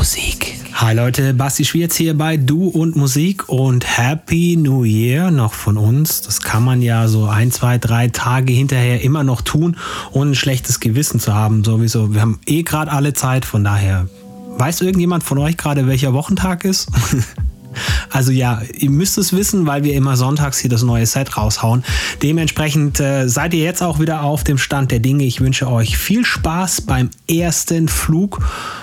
Musik. Hi Leute, Basti Schwierz hier bei Du und Musik und Happy New Year noch von uns. Das kann man ja so ein, zwei, drei Tage hinterher immer noch tun, ohne ein schlechtes Gewissen zu haben. Sowieso, wir haben eh gerade alle Zeit, von daher. Weiß irgendjemand von euch gerade, welcher Wochentag ist? Also ja, ihr müsst es wissen, weil wir immer sonntags hier das neue Set raushauen. Dementsprechend äh, seid ihr jetzt auch wieder auf dem Stand der Dinge. Ich wünsche euch viel Spaß beim ersten Flug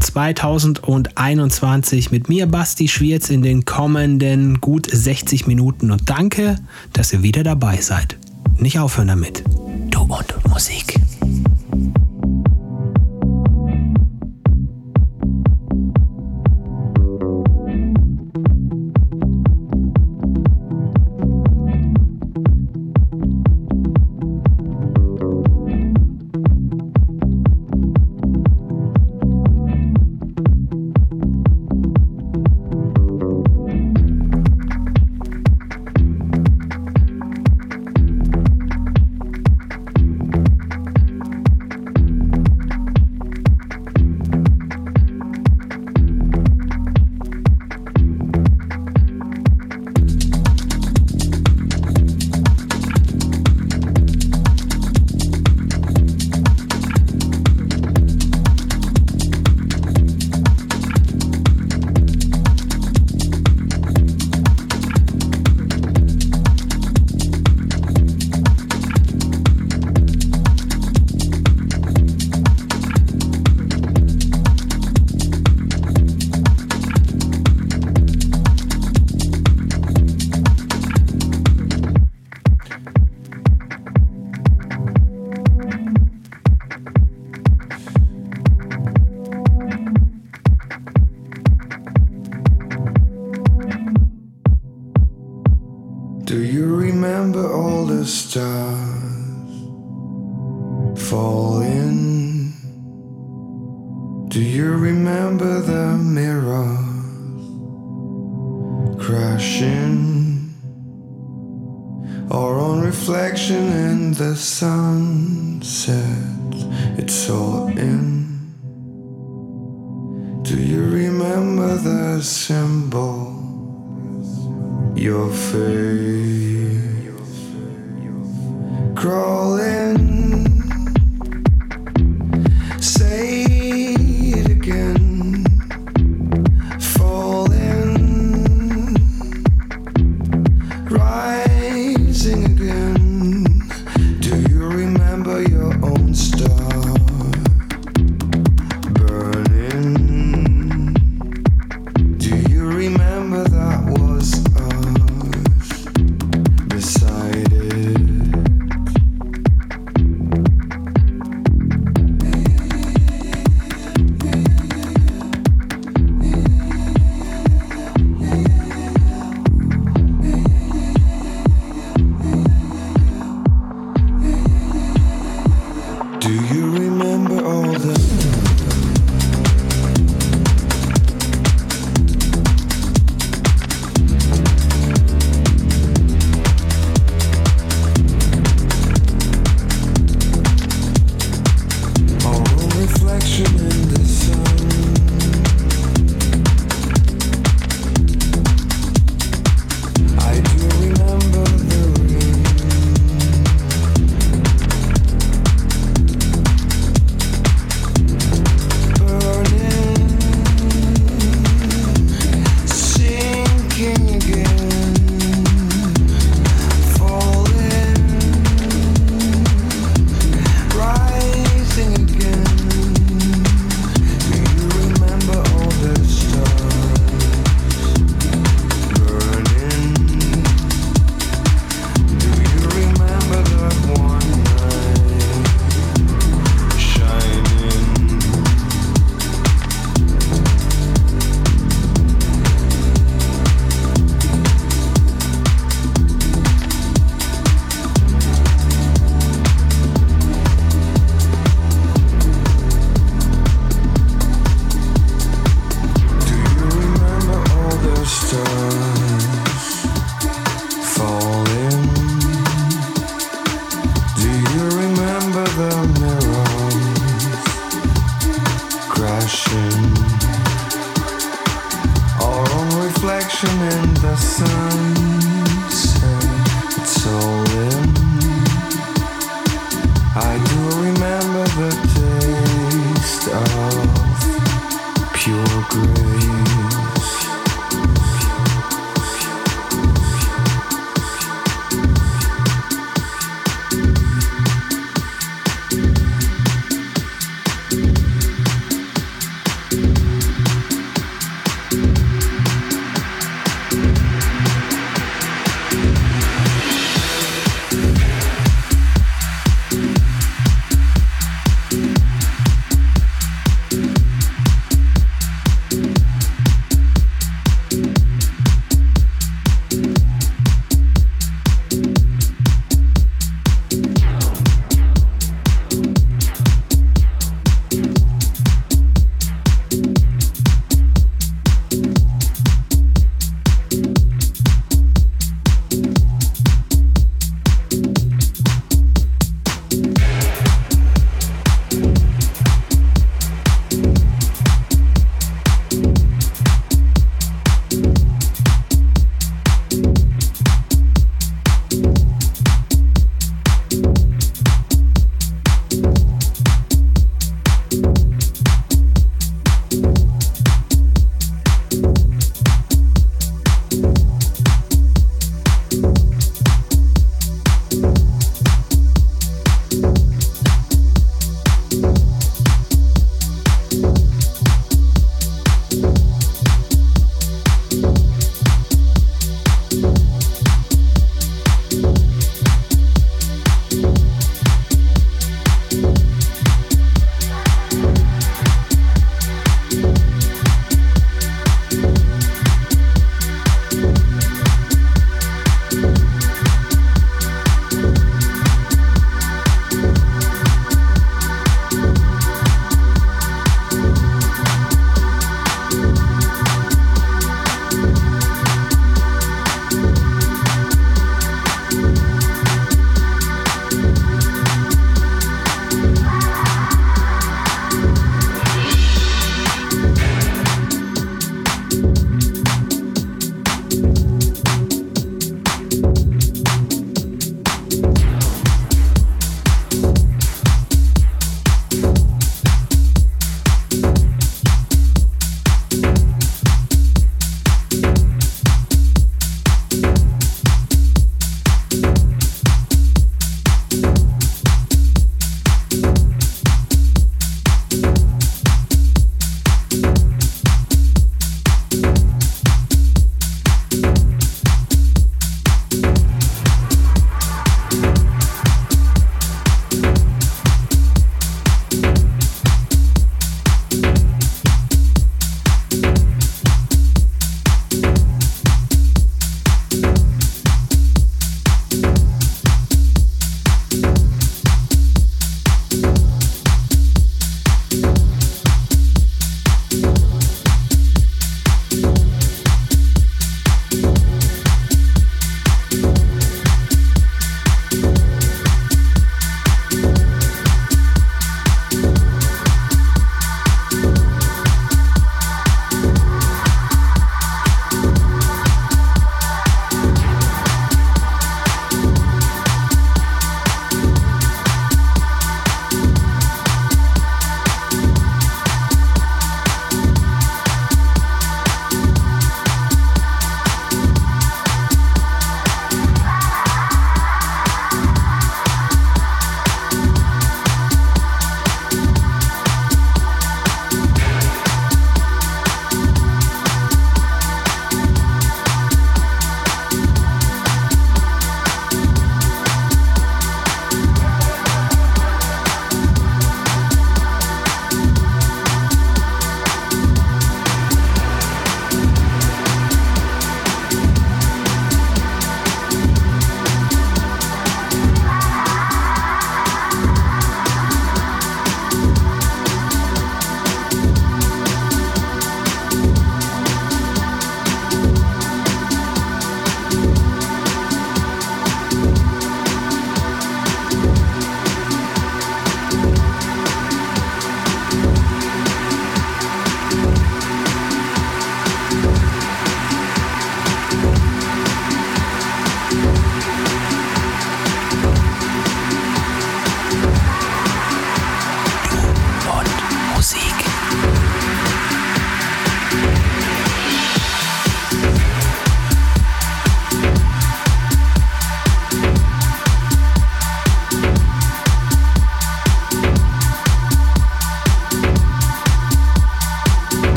2021 mit mir, Basti Schwierz, in den kommenden gut 60 Minuten. Und danke, dass ihr wieder dabei seid. Nicht aufhören damit. Du und Musik.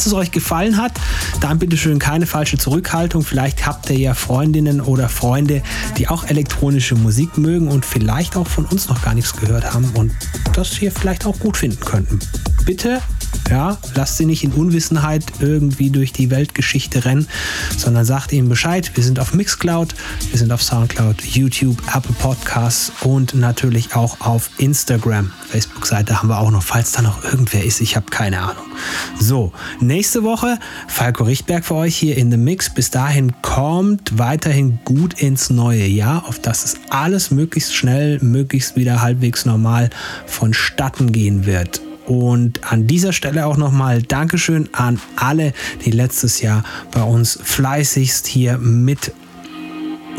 Falls es euch gefallen hat, dann bitte schön keine falsche Zurückhaltung. Vielleicht habt ihr ja Freundinnen oder Freunde, die auch elektronische Musik mögen und vielleicht auch von uns noch gar nichts gehört haben und das hier vielleicht auch gut finden könnten. Bitte ja, lasst sie nicht in Unwissenheit irgendwie durch die Weltgeschichte rennen, sondern sagt ihnen Bescheid. Wir sind auf Mixcloud, wir sind auf Soundcloud, YouTube, Apple Podcasts und natürlich auch auf Instagram. Facebook-Seite haben wir auch noch, falls da noch irgendwer ist. Ich habe keine Ahnung. So, nächste Woche Falco Richtberg für euch hier in The Mix. Bis dahin kommt weiterhin gut ins neue Jahr, auf das es alles möglichst schnell, möglichst wieder halbwegs normal vonstatten gehen wird. Und an dieser Stelle auch nochmal Dankeschön an alle, die letztes Jahr bei uns fleißigst hier mit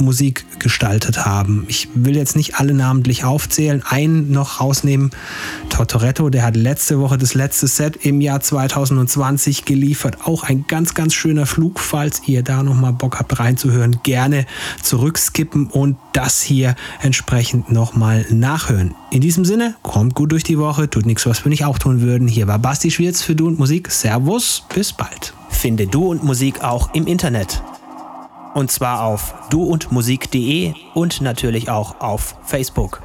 Musik gestaltet haben. Ich will jetzt nicht alle namentlich aufzählen, einen noch rausnehmen. Tortoretto, der hat letzte Woche das letzte Set im Jahr 2020 geliefert. Auch ein ganz, ganz schöner Flug. Falls ihr da nochmal Bock habt reinzuhören, gerne zurückskippen und das hier entsprechend nochmal nachhören. In diesem Sinne, kommt gut durch die Woche, tut nichts, was wir nicht auch tun würden. Hier war Basti Schwierz für Du und Musik. Servus, bis bald. Finde Du und Musik auch im Internet. Und zwar auf duundmusik.de und natürlich auch auf Facebook.